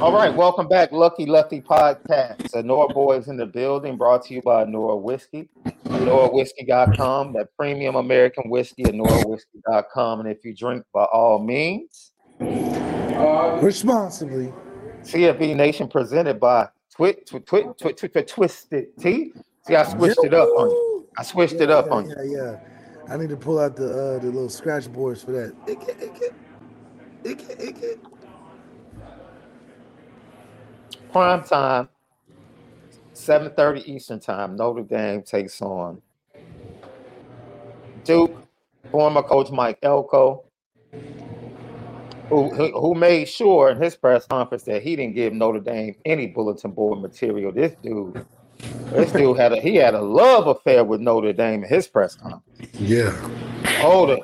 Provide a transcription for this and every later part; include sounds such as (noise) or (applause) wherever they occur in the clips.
All right, welcome back, Lucky Lucky Podcast. Nora Boys in the building, brought to you by Nora Whiskey, NoraWhiskey.com, that premium American whiskey at NoraWhiskey.com. And if you drink, by all means, responsibly. CFB Nation presented by Twit Twit Twit Twit Twit Twisted Tea. See, I switched it up on you. I switched yeah, it up yeah, on yeah, you. Yeah, yeah. I need to pull out the uh, the little scratch boards for that. It, ick it. Ick it, ick it. Prime time, 7:30 Eastern time. Notre Dame takes on Duke. Former coach Mike Elko, who, who who made sure in his press conference that he didn't give Notre Dame any bulletin board material. This dude, this dude had a he had a love affair with Notre Dame in his press conference. Yeah. Hold it.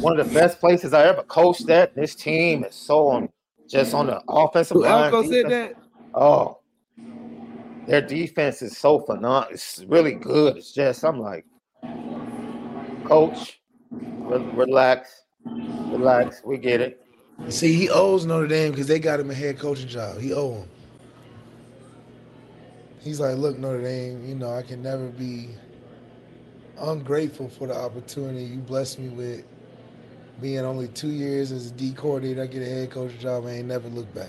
One of the best places I ever coached at. This team is so on just on the offensive Who line. Elko said that? Oh, their defense is so phenomenal. It's really good. It's just I'm like, coach, re- relax, relax. We get it. See, he owes Notre Dame because they got him a head coaching job. He owe him. He's like, look, Notre Dame, you know, I can never be ungrateful for the opportunity you blessed me with. Being only two years as a D coordinator, I get a head coaching job. I ain't never look back.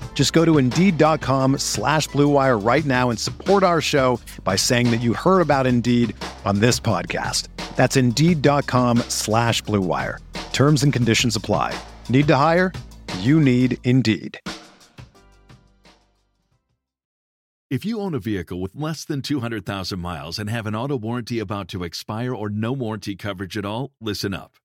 Just go to Indeed.com slash BlueWire right now and support our show by saying that you heard about Indeed on this podcast. That's Indeed.com slash BlueWire. Terms and conditions apply. Need to hire? You need Indeed. If you own a vehicle with less than 200,000 miles and have an auto warranty about to expire or no warranty coverage at all, listen up.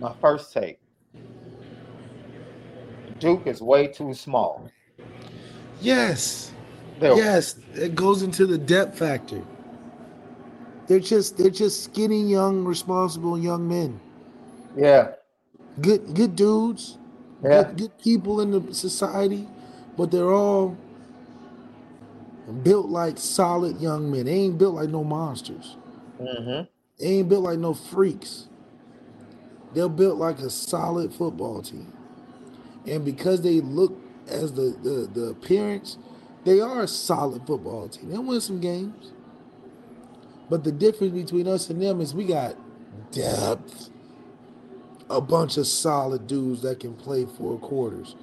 My first take. Duke is way too small. Yes. They're- Yes, it goes into the depth factor. They're just they're just skinny, young, responsible young men. Yeah. good good dudes, Yeah. good, good people in the society, but they're all built like solid young men. They ain't built like no monsters. Mm-hmm. They ain't built like no freaks. They're built like a solid football team. And because they look as the, the, the appearance, they are a solid football team. They'll win some games. But the difference between us and them is we got depth. A bunch of solid dudes that can play four quarters.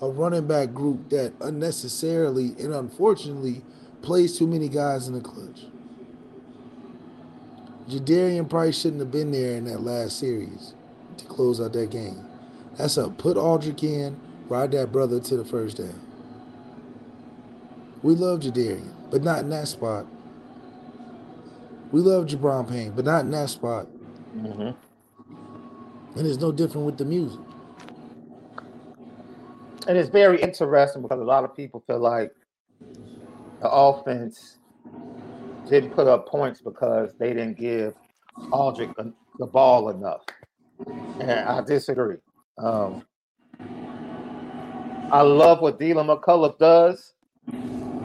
A running back group that unnecessarily and unfortunately plays too many guys in the clutch. Jadarian Price shouldn't have been there in that last series to close out that game. That's a put Audric in, ride that brother to the first down. We love Jadarian, but not in that spot. We love Gi'Bran Payne, but not in that spot. Mm-hmm. And it's no different with the music. And it's very interesting because a lot of people feel like the offense didn't put up points because they didn't give Audric the ball enough. And I disagree. Um, I love what Deland McCullough does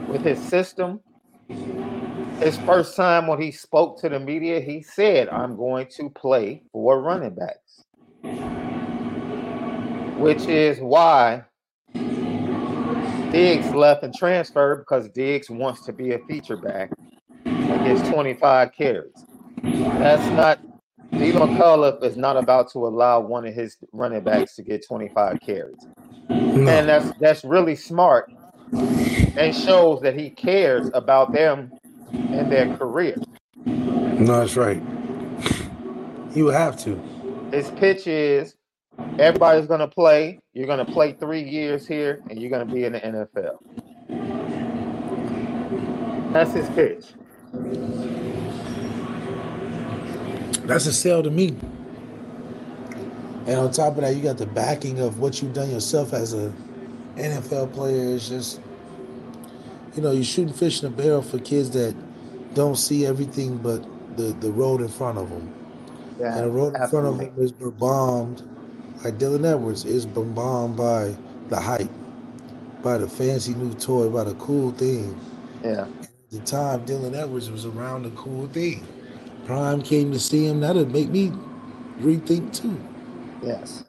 with his system. His first time when he spoke to the media, he said, I'm going to play for running backs. Which is why Diggs left and transferred because Diggs wants to be a feature back and gets 25 carries. That's not D. McCullough is not about to allow one of his running backs to get 25 carries. And that's that's really smart and shows that he cares about them and their career. No, that's right. You have to. His pitch is everybody's gonna play. You're gonna play three years here, and you're gonna be in the NFL. That's his pitch. That's a sell to me. And on top of that, you got the backing of what you've done yourself as a NFL player. It's just, you know, you're shooting fish in a barrel for kids that don't see everything but the, the road in front of them. Yeah, And the road in front of them is bombed, like Dylan Edwards, is bombed by the hype, by the fancy new toy, by the cool thing. Yeah, At the time, Dylan Edwards was around the cool thing. Prime came to see him. That'd make me rethink too. yes.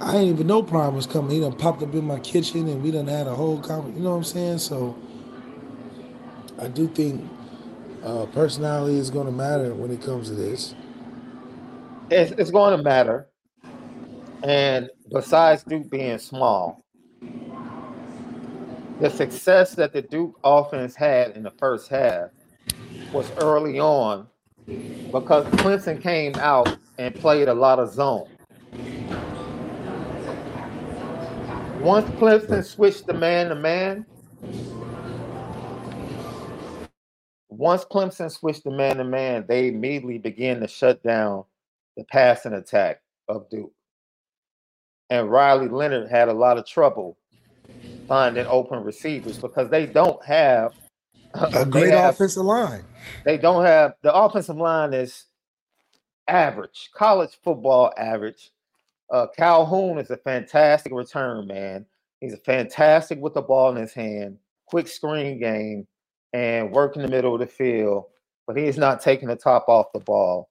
I didn't even know Prime was coming. He done popped up in my kitchen and we done had a whole conversation. You know what I'm saying? So I do think uh, personality is going to matter when it comes to this. It's, it's going to matter. And besides Duke being small, the success that the Duke offense had in the first half was early on because Clemson came out and played a lot of zone. Once Clemson switched to man to man, once Clemson switched to man to man, they immediately began to shut down the passing attack of Duke. And Riley Leonard had a lot of trouble finding open receivers because they don't have A great have- offensive line. they don't have the offensive line is average, college football average. Uh, Calhoun is a fantastic return man. He's a fantastic with the ball in his hand, quick screen game, and work in the middle of the field. But he is not taking the top off the ball.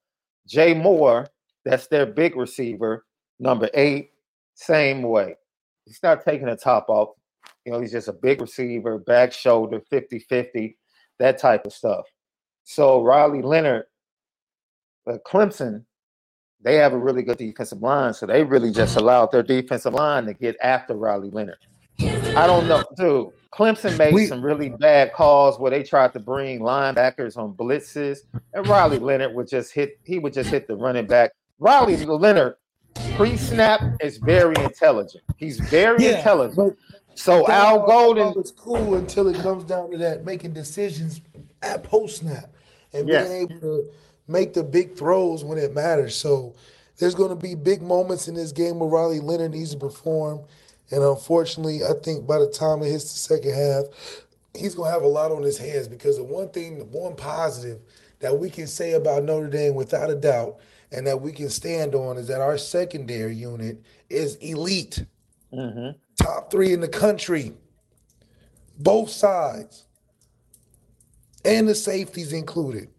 Jay Moore, that's their big receiver, number eight, same way. He's not taking the top off. You know, he's just a big receiver, back shoulder, 50 50, that type of stuff. So Riley Leonard, uh, Clemson, they have a really good defensive line. So they really just allowed their defensive line to get after Riley Leonard. I don't know, dude. Clemson made We- some really bad calls where they tried to bring linebackers on blitzes, and Riley Leonard would just hit. He would just hit the running back. Riley Leonard, pre-snap, is very intelligent. He's very intelligent. So Al Golden, is cool until it comes down to that making decisions at post snap and Yes. being able to make the big throws when it matters. So there's going to be big moments in this game where Riley Leonard needs to perform. And unfortunately, I think by the time it hits the second half, he's going to have a lot on his hands because the one thing, the one positive that we can say about Notre Dame without a doubt and that we can stand on is that our secondary unit is elite, Mm-hmm. top three in the country, both sides, and the safeties included,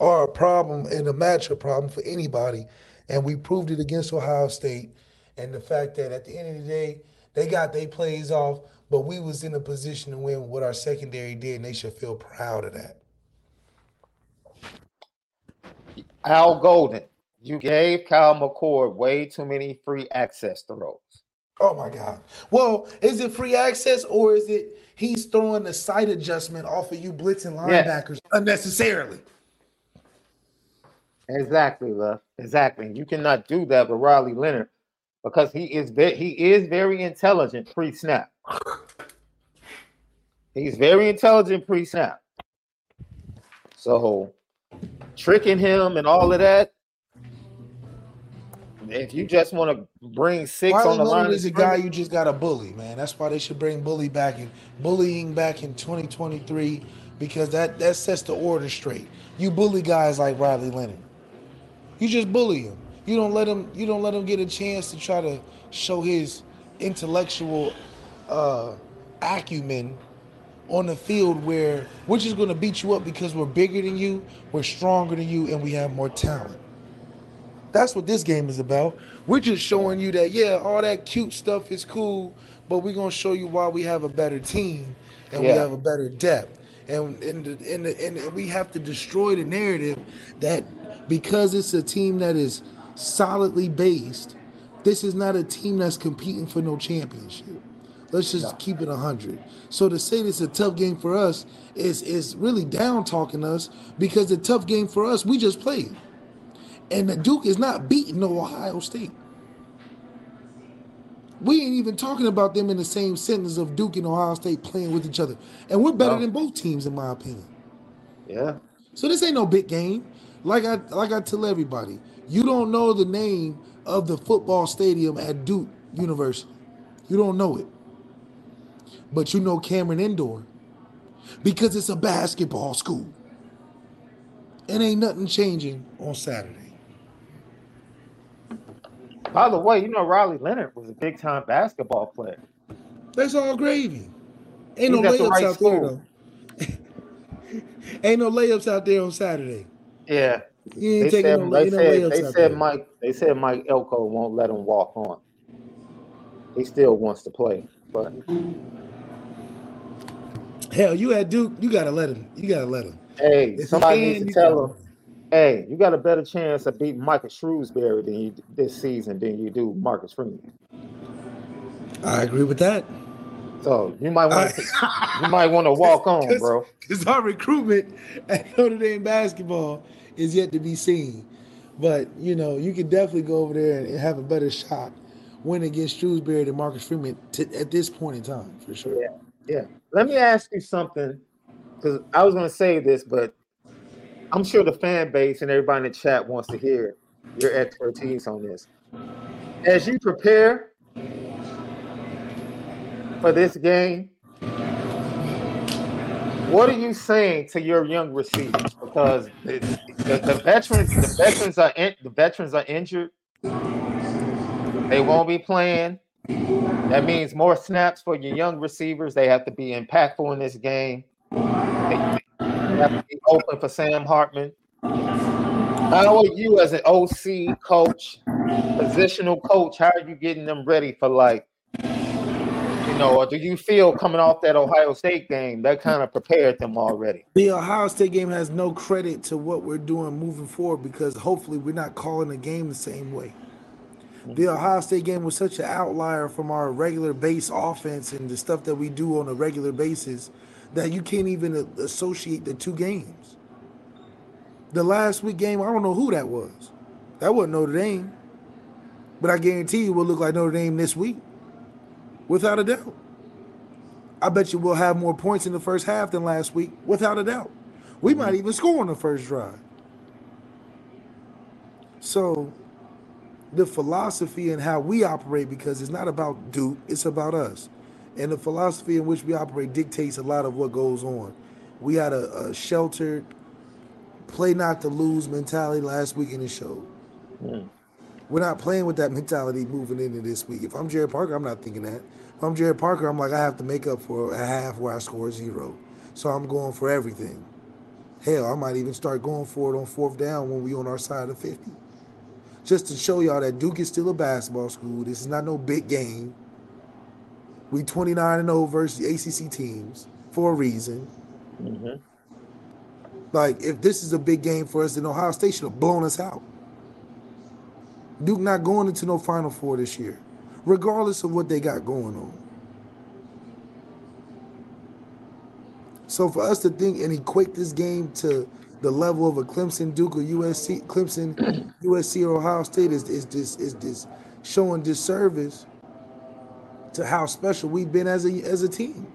are a problem and a matchup problem for anybody. And we proved it against Ohio State. And the fact that at the end of the day, they got their plays off, but we was in a position to win what our secondary did, and they should feel proud of that. Al Golden, you gave Kyle McCord way too many free access throws. Oh my God. Well, is it free access or is it he's throwing the sight adjustment off of you blitzing linebackers unnecessarily? Exactly, love. Exactly. You cannot do that with Riley Leonard because he is ve- he is very intelligent pre-snap. He's very intelligent pre-snap. So tricking him and all of that. If you just want to bring six Riley on the line, Leonard of is a guy you just got to bully, man. That's why they should bring bully back in bullying back in 2023 because that that sets the order straight. You bully guys like Riley Leonard. You just bully him. You don't let him. You don't let him get a chance to try to show his intellectual uh, acumen on the field where we're just going to beat you up because we're bigger than you, we're stronger than you, and we have more talent. That's what this game is about. We're just showing you that, yeah, all that cute stuff is cool, but we're going to show you why we have a better team and we have a better depth. And, and, the, and, the, and we have to destroy the narrative that because it's a team that is solidly based, this is not a team that's competing for no championship. Let's just keep it 100. So to say this is a tough game for us is is really down talking us because the tough game for us we just played. And the Duke is not beating no Ohio State. We ain't even talking about them in the same sentence of Duke and Ohio State playing with each other. And we're better No. than both teams, in my opinion. yeah, So this ain't no big game. Like I like I tell everybody, you don't know the name of the football stadium at Duke University. You don't know it. But you know Cameron Indoor because it's a basketball school. And ain't nothing changing on Saturday. By the way, you know Riley Leonard was a big time basketball player. That's all gravy. Ain't no He's the layups right out there though. (laughs) ain't no layups out there on Saturday. Yeah, they said no, they ain't no they said. Mike they said Mike Elko won't let him walk on. He still wants to play, but Hell, you at Duke, you gotta let him. You gotta let him. hey, If somebody can, needs to tell him, hey, you got a better chance of beating Micah Shrewsberry than you this season than you do Marcus Freeman. I agree with that. So you might want to you might want to (laughs) walk on, Cause- bro. Because our recruitment at Notre Dame basketball is yet to be seen. But you know, you can definitely go over there and have a better shot win against Shrewsbury than Marcus Freeman t- at this point in time, for sure. Yeah. Yeah. Let me ask you something, because I was going to say this, but I'm sure the fan base and everybody in the chat wants to hear your expertise on this. As you prepare for this game, what are you saying to your young receivers? Because the, the, the veterans, the veterans are in, the veterans are injured. They won't be playing. That means more snaps for your young receivers. They have to be impactful in this game. They have to be open for Sam Hartman. How are you as an OC coach, positional coach? How are you getting them ready for like, you know, or do you feel coming off that Ohio State game that kind of prepared them already? The Ohio State game has no credit to what we're doing moving forward because hopefully we're not calling the game the same way. The Ohio State game was such an outlier from our regular base offense and the stuff that we do on a regular basis that you can't even uh, associate the two games. The last week game, I don't know who that was. That wasn't Notre Dame. But I guarantee you will look like Notre Dame this week. Without a doubt. I bet you we'll have more points in the first half than last week, without a doubt. We mm-hmm. might even score on the first drive. So the philosophy and how we operate, because it's not about Duke, it's about us. And the philosophy in which we operate dictates a lot of what goes on. We had a, a sheltered, play not to lose mentality last week in the show. Mm. We're not playing with that mentality moving into this week. If I'm Gerad Parker, I'm not thinking that. If I'm Gerad Parker, I'm like, I have to make up for a half where I score zero. So I'm going for everything. Hell, I might even start going for it on fourth down when we on our side of 50. Just to show y'all that Duke is still a basketball school. This is not no big game. We 29 and 0 versus the ACC teams for a reason. Mm-hmm. Like, if this is a big game for us, then Ohio State should have blown us out. Duke not going into no Final Four this year, regardless of what they got going on. So for us to think and equate this game to the level of a Clemson, Duke, or USC, Clemson, (clears throat) USC, or Ohio State is is this is this showing disservice to how special we've been as a as a team.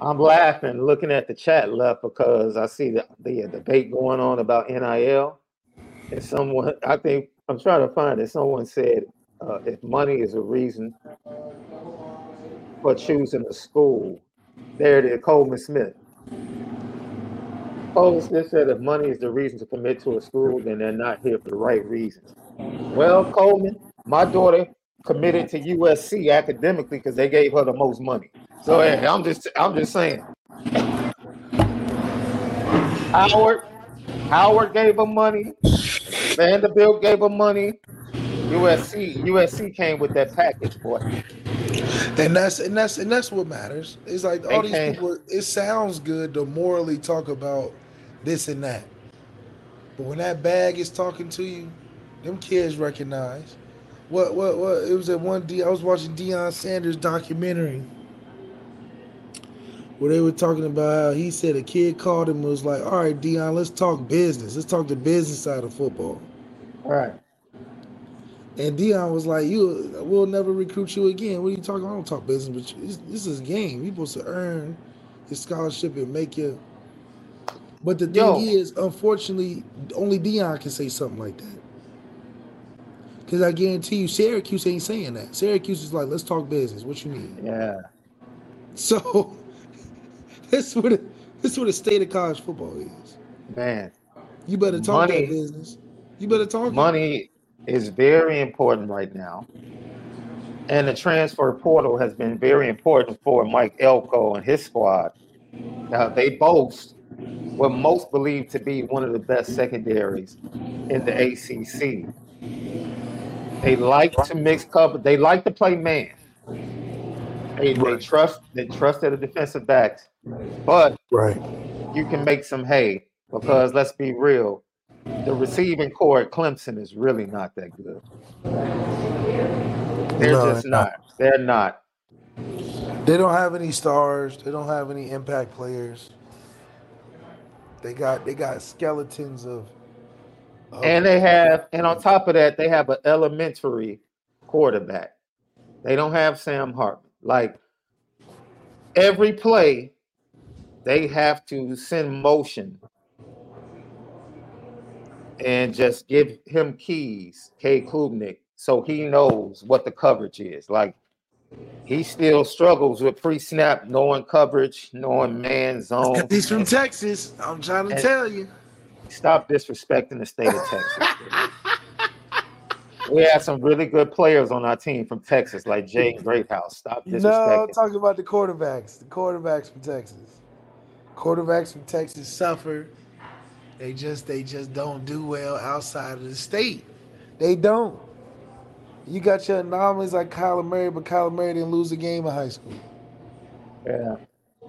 I'm laughing looking at the chat left because I see the, the debate going on about NIL. And someone, I think, I'm trying to find it. Someone said uh, if money is a reason for choosing a school, there it is, Coleman Smith. Oh. Coleman Smith said if money is the reason to commit to a school, then they're not here for the right reasons. Well, Coleman, my daughter committed to USC academically because they gave her the most money. So hey, I'm just I'm just saying. Howard, Howard gave her money. Vanderbilt gave her money. USC, USC came with that package, boy. And that's and that's and that's what matters. It's like all these people. It sounds good to morally talk about this and that, but when that bag is talking to you, them kids recognize. What what what? It was at one D. I was watching Deion Sanders documentary where they were talking about how he said a kid called him and was like, "All right, Deion, let's talk business. Let's talk the business side of football." All right. And Deion was like, "You, we'll never recruit you again. What are you talking? I don't talk business, but this, this is a game. You're supposed to earn your scholarship and make your." But the thing Yo. is, unfortunately, only Deion can say something like that. Because I guarantee you, Syracuse ain't saying that. Syracuse is like, let's talk business. What you mean? Yeah. So (laughs) this what this what the state of college football is. Man, you better talk money, that business. You better talk. Money is very important right now, and the transfer portal has been very important for Mike Elko and his squad. Now they boast what most believe to be one of the best secondaries in the ACC. They like to mix cover. They like to play man. They, right. they trust. They trust defensive backs, but right, you can make some hay because let's be real, the receiving corps at Clemson is really not that good. They're no, just not. not. They're not. They don't have any stars. They don't have any impact players. They got they got skeletons of and they have, and on top of that, they have an elementary quarterback. They don't have Sam Hartman. Like every play, they have to send motion and just give him keys, Cade Klubnik, so he knows what the coverage is. Like he still struggles with pre-snap, knowing coverage, knowing man zone. He's from Texas. I'm trying to and, tell you. Stop disrespecting the state of Texas. we have some really good players on our team from Texas, like Jay Greathouse. Stop disrespecting. (laughs) No, I'm talking about the quarterbacks. The quarterbacks from Texas. Quarterbacks from Texas suffer. They just they just don't do well outside of the state. They don't. You got your anomalies like Kyler Murray, but Kyler Murray didn't lose a game in high school. Yeah.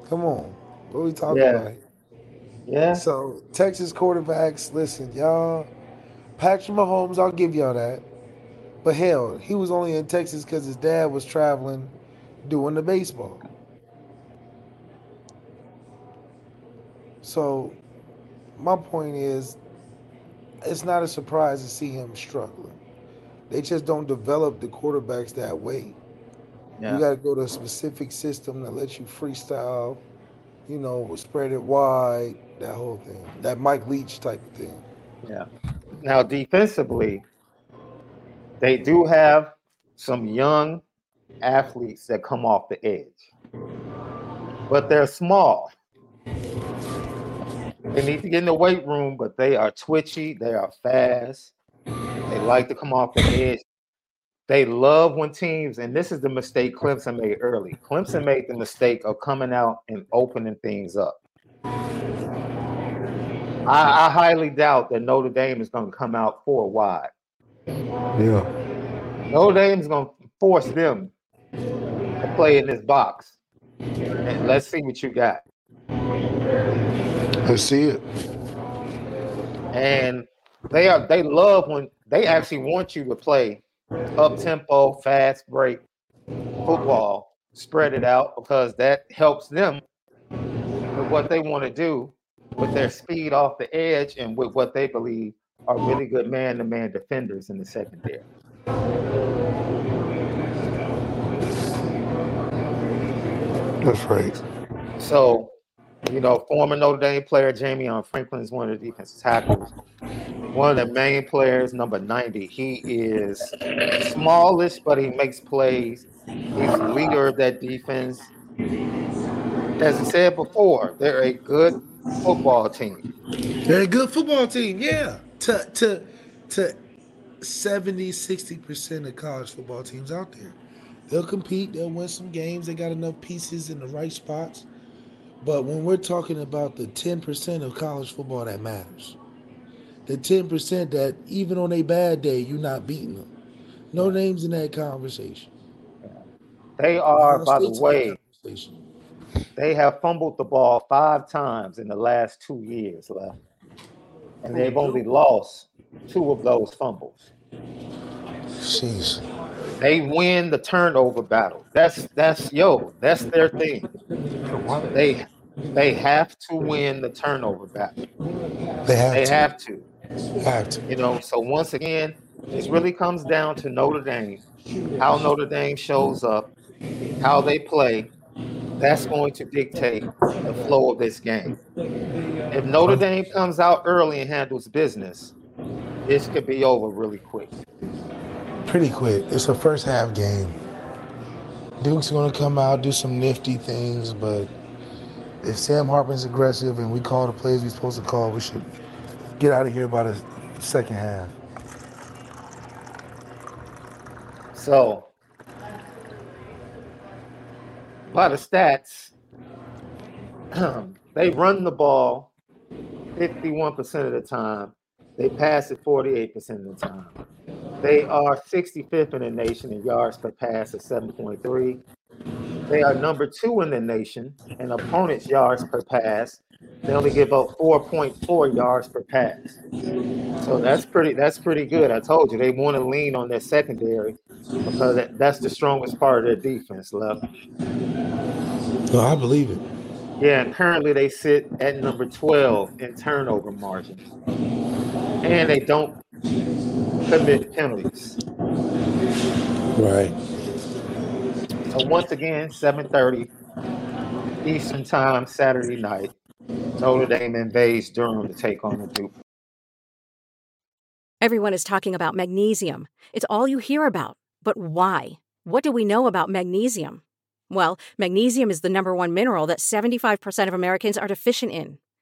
Come on. What are we talking yeah. about? Yeah. So Texas quarterbacks, listen, y'all. Patrick Mahomes, I'll give y'all that. But hell, he was only in Texas because his dad was traveling doing the baseball. So my point is it's not a surprise to see him struggling. They just don't develop the quarterbacks that way. Yeah. You got to go to a specific system that lets you freestyle, you know, spread it wide, that whole thing, that Mike Leach type of thing. Yeah. Now defensively, they do have some young athletes that come off the edge. but they're small. They need to get in the weight room, but they are twitchy. They are fast. They like to come off the edge. They love when teams, and this is the mistake Clemson made early. Clemson made the mistake of coming out and opening things up. I, I highly doubt that Notre Dame is going to come out four wide. Yeah. Notre Dame is going to force them to play in this box. And let's see what you got. Let's see it. And they are they love when they actually want you to play up tempo, fast break football, spread it out because that helps them with what they want to do with their speed off the edge and with what they believe are really good man-to-man defenders in the secondary. That's right. So, you know, former Notre Dame player Ja'Mion Franklin is one of the defensive tackles. One of the main players, number 90. He is smallish, but he makes plays. He's the leader of that defense. As I said before, they're a good football team. They're a good football team, yeah. To to to 70, 60% of college football teams out there. They'll compete, they'll win some games, they got enough pieces in the right spots. But when we're talking about the 10% of college football that matters, the 10% that even on a bad day, you're not beating them. No names in that conversation. They are, by the way, they have fumbled the ball five times in the last two years left. And they've only lost two of those fumbles. Jeez. They win the turnover battle. That's that's yo, that's their thing. They they have to win the turnover battle. They have They to. have to. have to. You know, so once again, it really comes down to Notre Dame, how Notre Dame shows up, how they play. That's going to dictate the flow of this game. If Notre Dame comes out early and handles business, this could be over really quick. Pretty quick. It's a first half game. Duke's going to come out, do some nifty things, but if Sam Hartman's aggressive and we call the plays we're supposed to call, we should get out of here by the second half. So, by the stats, (clears throat) they run the ball 51% of the time. They pass it 48% of the time. They are 65th in the nation in yards per pass at 7.3. They are number two in the nation in opponents' yards per pass. They only give up 4.4 yards per pass. So that's pretty that's pretty good. I told you they want to lean on their secondary because that, that's the strongest part of their defense left. No, I believe it. Yeah, and currently they sit at number 12 in turnover margin. And they don't commit penalties. Right. So once again, 7:30 Eastern Time, Saturday night. Notre Dame invades Durham to take on the Duke. Everyone is talking about magnesium. It's all you hear about. But why? What do we know about magnesium? Well, magnesium is the number one mineral that 75% of Americans are deficient in.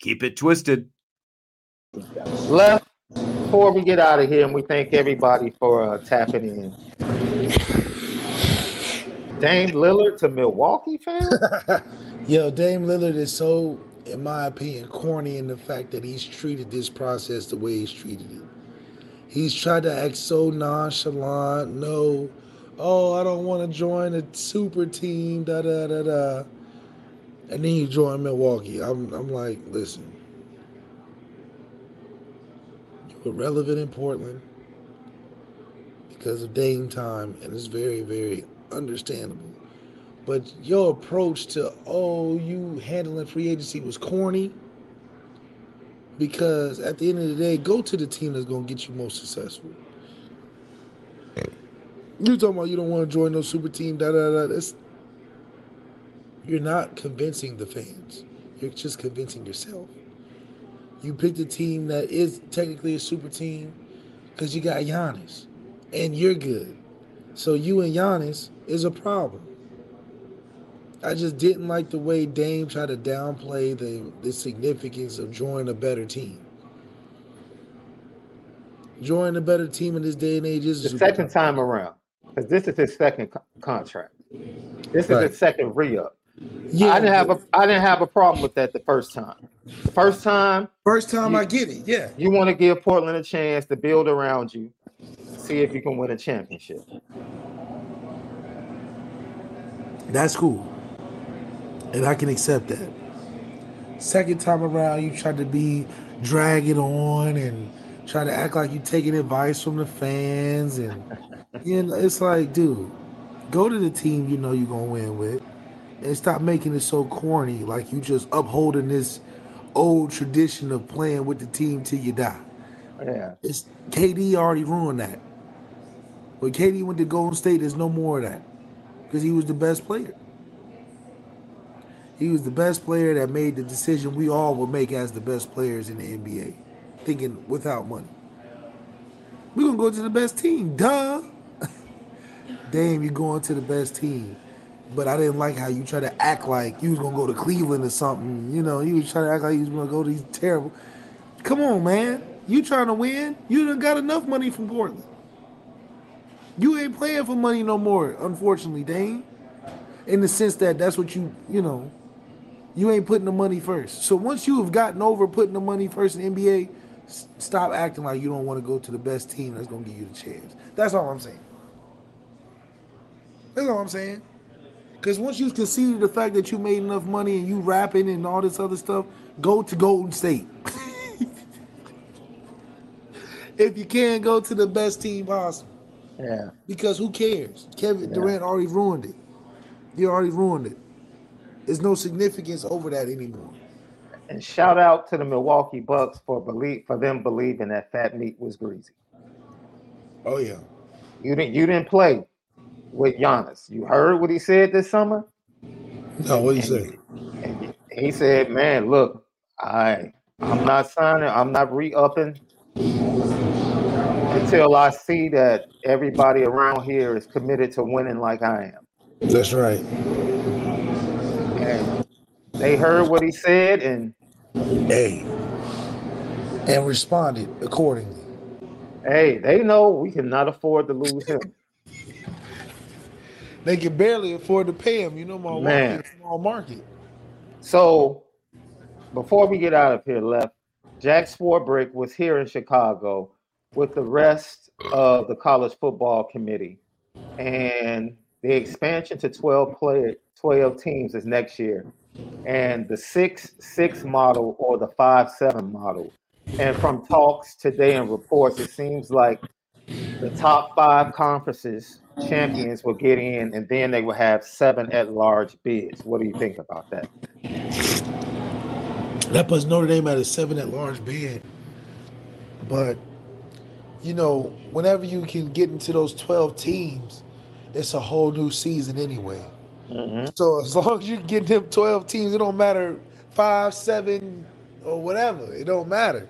Keep it twisted. Left before we get out of here, and we thank everybody for uh, tapping in. Dame Lillard to Milwaukee fans? (laughs) Yo, Dame Lillard is so, in my opinion, corny in the fact that he's treated this process the way he's treated it. He's tried to act so nonchalant. No, oh, I don't want to join a super team. Da da da da. And then you join Milwaukee. I'm, I'm like, listen, you were relevant in Portland because of Dame time, and it's very, very understandable. But your approach to, oh, you handling free agency was corny because at the end of the day, go to the team that's going to get you most successful. You talking about you don't want to join no super team, da da da. That's you're not convincing the fans. You're just convincing yourself. You picked a team that is technically a super team because you got Giannis, and you're good. So you and Giannis is a problem. I just didn't like the way Dame tried to downplay the, the significance of joining a better team. Joining a better team in this day and age is the second time around because this is his second co- contract. This is right. his second re-up. Yeah, I didn't have a I didn't have a problem with that the first time. The first time, first time you, I get it. Yeah, you want to give Portland a chance to build around you, see if you can win a championship. That's cool, and I can accept that. Second time around, you tried to be dragging on and try to act like you're taking advice from the fans and you know, it's like, dude, go to the team you know you're gonna win with, and stop making it so corny. Like you just upholding this old tradition of playing with the team till you die. Yeah, it's KD already ruined that. When KD went to Golden State, there's no more of that because he was the best player. He was the best player that made the decision we all would make as the best players in the NBA, thinking without money. We're gonna go to the best team, duh (laughs) damn, you're going to the best team. But I didn't like how you try to act like you was gonna go to Cleveland or something. You know, you was trying to act like you was gonna go to these terrible. Come on, man. You trying to win? You done got enough money from Portland. You ain't playing for money no more, unfortunately, Dame. In the sense that that's what you, you know, you ain't putting the money first. So once you have gotten over putting the money first in NBA, stop acting like you don't want to go to the best team that's gonna give you the chance. That's all I'm saying. That's all I'm saying. Because once you conceded the fact that you made enough money and you rapping and all this other stuff, go to Golden State. (laughs) if you can, go to the best team possible. Yeah. Because who cares? Kevin yeah. Durant already ruined it. He already ruined it. There's no significance over that anymore. And shout out to the Milwaukee Bucks for believe for them believing that fat meat was greasy. Oh yeah. You didn't you didn't play with Giannis. You heard what he said this summer? No, what he said? He said, "Man, look, I I'm not signing. I'm not re-upping until I see that everybody around here is committed to winning like I am." That's right. And they heard what he said, and hey, and responded accordingly. Hey, they know we cannot afford to lose him. They can barely afford to pay him. You know, my Man. small market. So before we get out of here, left Jack Swarbrick was here in Chicago with the rest of the college football committee, and the expansion to 12 player 12 teams is next year, and the six six model or the five seven model. And from talks today and reports, it seems like the top five conferences champions will get in, and then they will have seven at large bids. What do you think about that? That puts Notre Dame at a seven at large bid. But, you know, whenever you can get into those 12 teams, it's a whole new season anyway. Mm-hmm. So as long as you get them 12 teams, it don't matter five, seven, or whatever. It don't matter.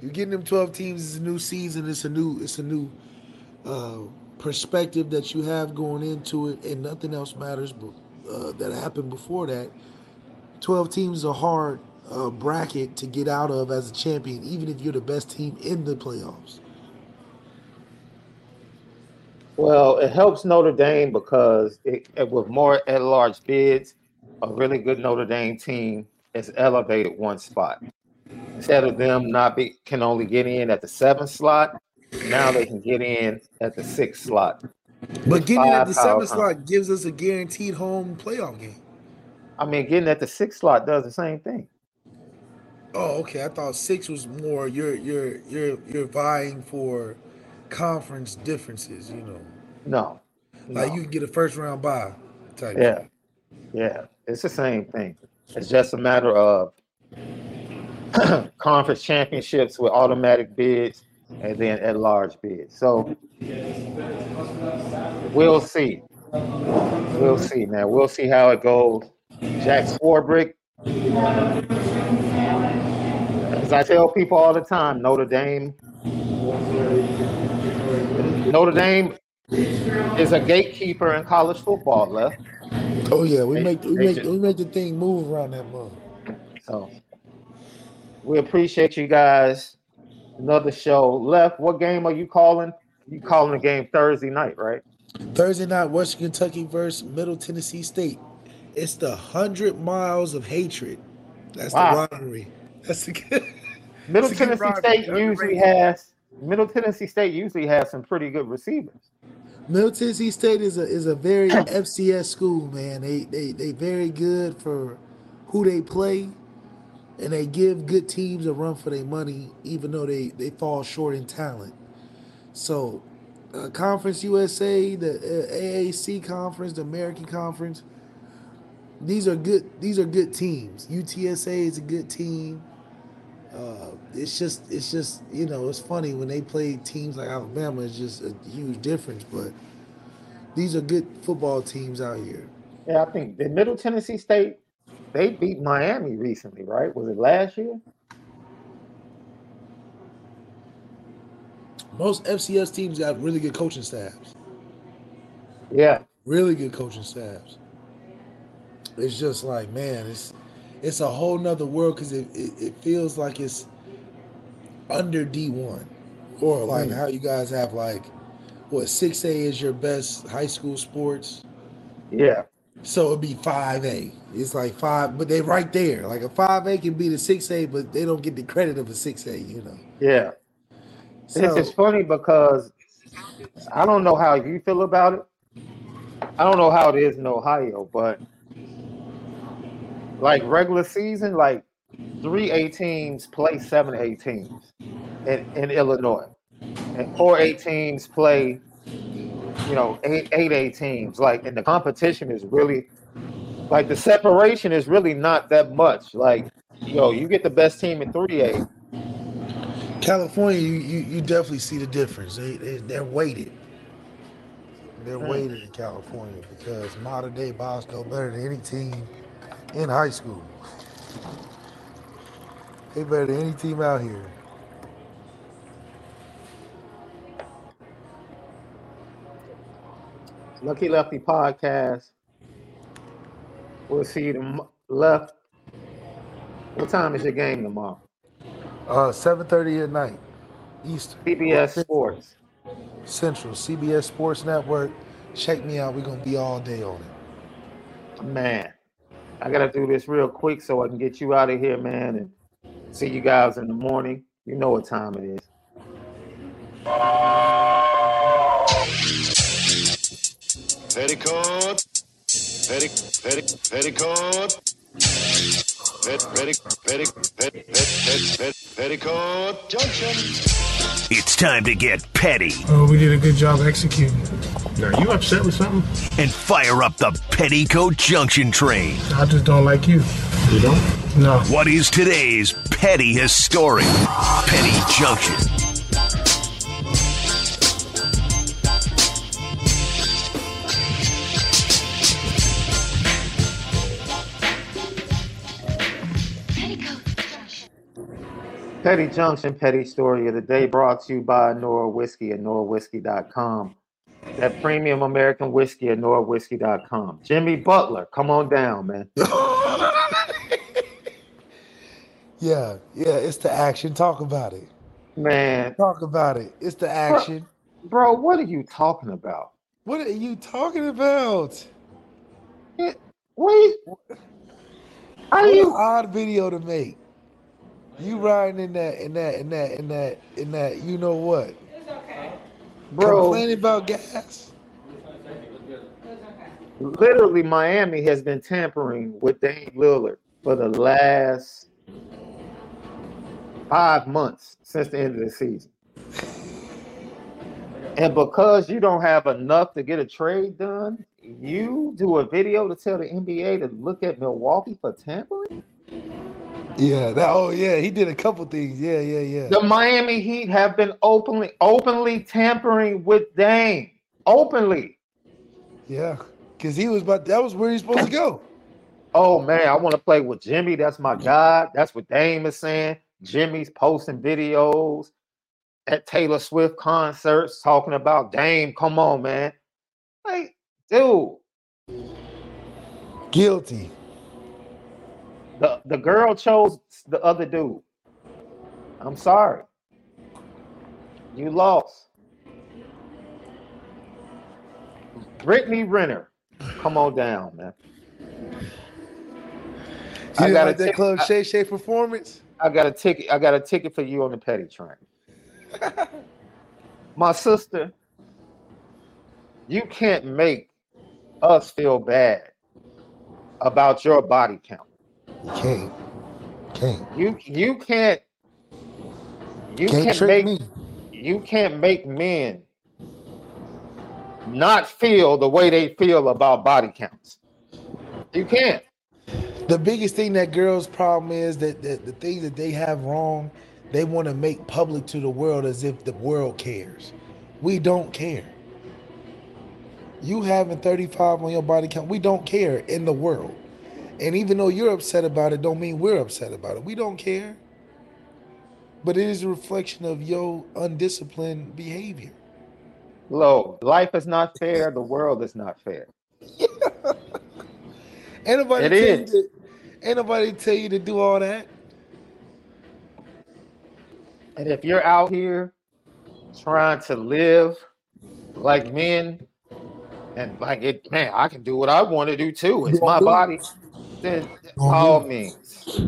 You're getting them 12 teams. It's a new season. It's a new. It's a new uh, perspective that you have going into it, and nothing else matters. But uh, that happened before that. 12 teams are hard uh, bracket to get out of as a champion, even if you're the best team in the playoffs. Well, it helps Notre Dame because it, it, with more at-large bids, a really good Notre Dame team is elevated one spot. Instead of them not be can only get in at the seventh slot, now they can get in at the sixth slot. But getting in at the seventh slot gives us a guaranteed home playoff game. I mean, getting at the sixth slot does the same thing. Oh, okay. I thought six was more you're you're you're you're vying for conference differences, you know. No. Like no. you can get a first round bye type. Yeah. Yeah. It's the same thing. It's just a matter of (clears throat) conference championships with automatic bids and then at large bid. So we'll see. We'll see, man. We'll see how it goes. Jack Swarbrick. As I tell people all the time, Notre Dame. Notre Dame is a gatekeeper in college football, left. Oh yeah, we make we make we make the thing move around that month. So we appreciate you guys. Another show left. What game are you calling? You calling the game Thursday night, right? Thursday night, Western Kentucky versus Middle Tennessee State. It's the hundred miles of hatred. That's wow. the rivalry. That's the good. (laughs) Middle Tennessee State usually has Middle Tennessee State usually has some pretty good receivers. Middle Tennessee State is a is a very (clears throat) FCS school, man. They they they very good for who they play, and they give good teams a run for their money, even though they they fall short in talent. So, uh, Conference USA, the uh, AAC conference, the American Conference, these are good. These are good teams. UTSA is a good team. Uh, it's just it's just you know it's funny when they play teams like Alabama. It's just a huge difference, but these are good football teams out here. Yeah, I think the Middle Tennessee State they beat Miami recently, right? Was it last year? Most FCS teams got really good coaching staffs. Yeah, really good coaching staffs. It's just like man, it's it's a whole nother world because it, it, it, feels like it's under D1 or like mm. how you guys have like what 6A is your best high school sports. Yeah. So it'd be 5A. It's like five, but they right there. Like a 5A can be the 6A, but they don't get the credit of a 6A, you know. Yeah. So, it's funny because I don't know how you feel about it. I don't know how it is in Ohio, but like regular season, like three A teams play seven A teams in, in Illinois. And four A teams play, you know, eight eight A teams. Like and the competition is really like the separation is really not that much. Like, yo, you get the best team in three A. California, you, you, you definitely see the difference. They, they they're weighted. They're mm. weighted in California because Mater Dei Bosco better than any team in high school. They better than any team out here. Lucky Lefty podcast. We'll see you tom- left. What time is your game tomorrow? Uh, seven thirty at night, Eastern. CBS Sports. Central, CBS Sports Network. Check me out. We're gonna be all day on it. Man, I gotta do this real quick so I can get you out of here, man, and see you guys in the morning. You know what time it is. Petticoat, petticoat, petticoat. Petticoat Junction. It's time to get petty. Oh, we did a good job executing. Are you upset with something? And fire up the Petticoat Junction train. I just don't like you. You don't? No. What is today's petty historic Petty Junction? Petty Junction, Petty Story of the Day brought to you by Nora Whiskey at NoraWhiskey.com. That premium American whiskey at NoraWhiskey.com. Jimmy Butler, come on down, man. (laughs) yeah, yeah, it's the action. Talk about it. Man. Talk about it. It's the action. Bro, bro what are you talking about? What are you talking about? It, wait. Are you odd video to make? You riding in that, in that, in that, in that, in that. You know what? It's okay. Bro, complaining about gas. Literally, Miami has been tampering with Dame Lillard for the last five months since the end of the season. And because you don't have enough to get a trade done, you do a video to tell the NBA to look at Milwaukee for tampering? Yeah, that oh yeah, he did a couple things. Yeah, yeah, yeah. The Miami Heat have been openly openly tampering with Dame. Openly. Yeah. Cause he was about that was where he's supposed to go. Oh man, I want to play with Jimmy. That's my guy. That's what Dame is saying. Jimmy's posting videos at Taylor Swift concerts talking about Dame. Come on, man. Like, dude. Guilty. The the girl chose the other dude. I'm sorry. You lost. Brittany Renner, come on down, man. You I got like that Club Shay Shay performance. I got a ticket. I got a ticket for you on the petty train. (laughs) My sister, you can't make us feel bad about your body count. You can't. Can't. You you can't. You can't, can't make me. You can't make men not feel the way they feel about body counts. You can't. The biggest thing that girls' problem is that, that the things that they have wrong, they want to make public to the world as if the world cares. We don't care. You having 35 on your body count, we don't care in the world. And even though you're upset about it, don't mean we're upset about it. We don't care. But it is a reflection of your undisciplined behavior. Low, life is not fair. The world is not fair. (laughs) ain't nobody it is. To, ain't nobody tell you to do all that. And if you're out here trying to live like men, and like it, man, I can do what I want to do too. It's my body then all means.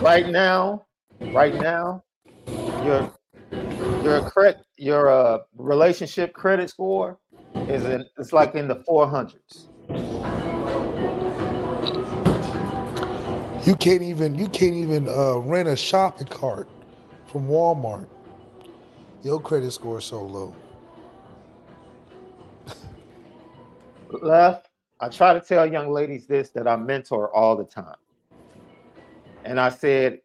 Right now, right now, your your credit your uh, relationship credit score is in it's like in the 400s. You can't even you can't even uh, rent a shopping cart from Walmart. Your credit score is so low. Left I try to tell young ladies this that I mentor all the time. And I said,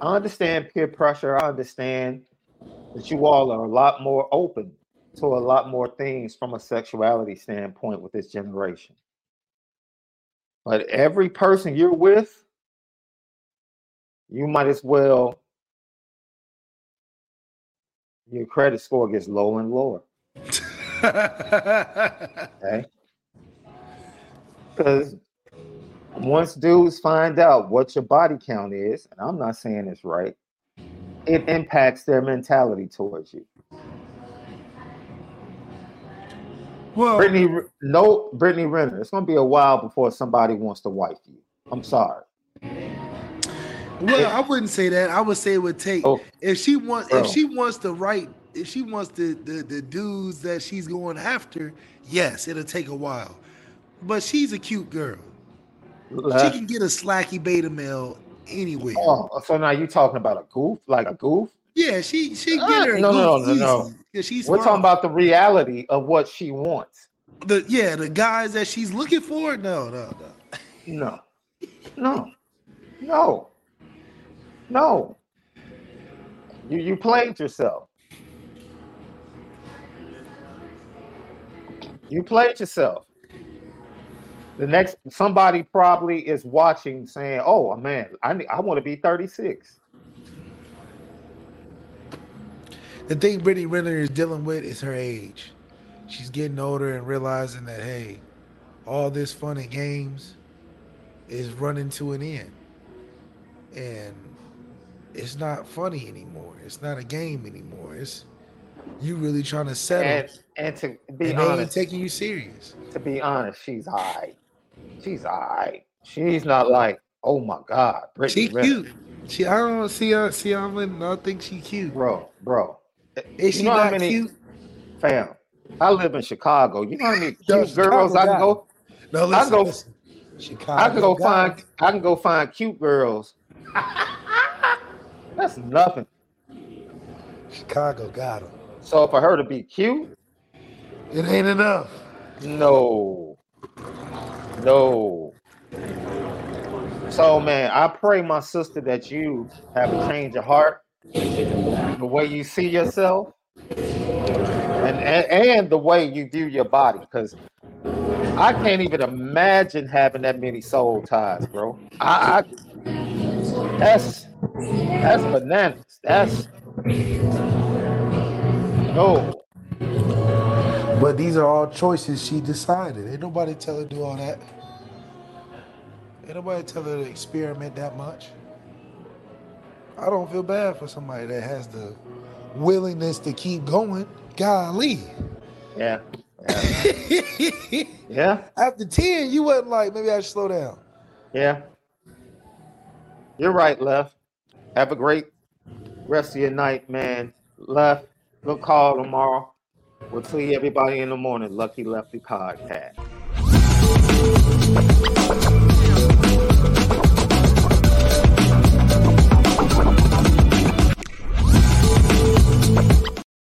I understand peer pressure. I understand that you all are a lot more open to a lot more things from a sexuality standpoint with this generation. But every person you're with, you might as well, your credit score gets lower and lower. (laughs) okay. Because once dudes find out what your body count is, and I'm not saying it's right, it impacts their mentality towards you. Well, Brittany, no, Brittany Renner. It's going to be a while before somebody wants to wife you. I'm sorry. Well, I wouldn't say that. I would say it would take oh, if she wants bro. if she wants the right if she wants the, the the dudes that she's going after. Yes, it'll take a while but she's a cute girl. She can get a slacky beta male anywhere. Oh, so now you're talking about a goof, like a goof? Yeah, she she Uh, get her. no, no, no, no, no. She's We're talking about the reality of what she wants. the yeah the guys that she's looking for. No, no, no. No, no, no, no. You you played yourself. You played yourself. The next somebody probably is watching, saying, "Oh man, I need, I want to be 36." The thing Brittany Renner is dealing with is her age. She's getting older and realizing that hey, all this fun and games is running to an end, and it's not funny anymore. It's not a game anymore. It's you really trying to settle, And and to be and honest, taking you serious. to be honest, she's alright. She's alright. She's not like, oh my god, Brittany She Renner." cute. She I don't see her. See, I don't I think she cute. bro, bro. Is she not many- cute? Fam, I live in Chicago. You know how many Yo, cute girls I can go? No, I listen, go- listen. Chicago I can go got find. I can go find cute girls. (laughs) That's nothing. Chicago got him. So for her to be cute, It ain't enough. no, no. So man, I pray, my sister, that you have a change of heart, the way you see yourself, and and, and the way you view your body, because. I can't even imagine having that many soul ties, bro. I, I that's that's bananas. That's no. But these are all choices she decided. Ain't nobody tell her to do all that. Ain't nobody tell her to experiment that much. I don't feel bad for somebody that has the willingness to keep going. Golly. Yeah. Yeah. (laughs) yeah. After 10, you wasn't like, maybe I should slow down. Yeah. You're right, Left. Have a great rest of your night, man. Left, good call tomorrow. We'll see everybody in the morning. Lucky Lefty Podcast.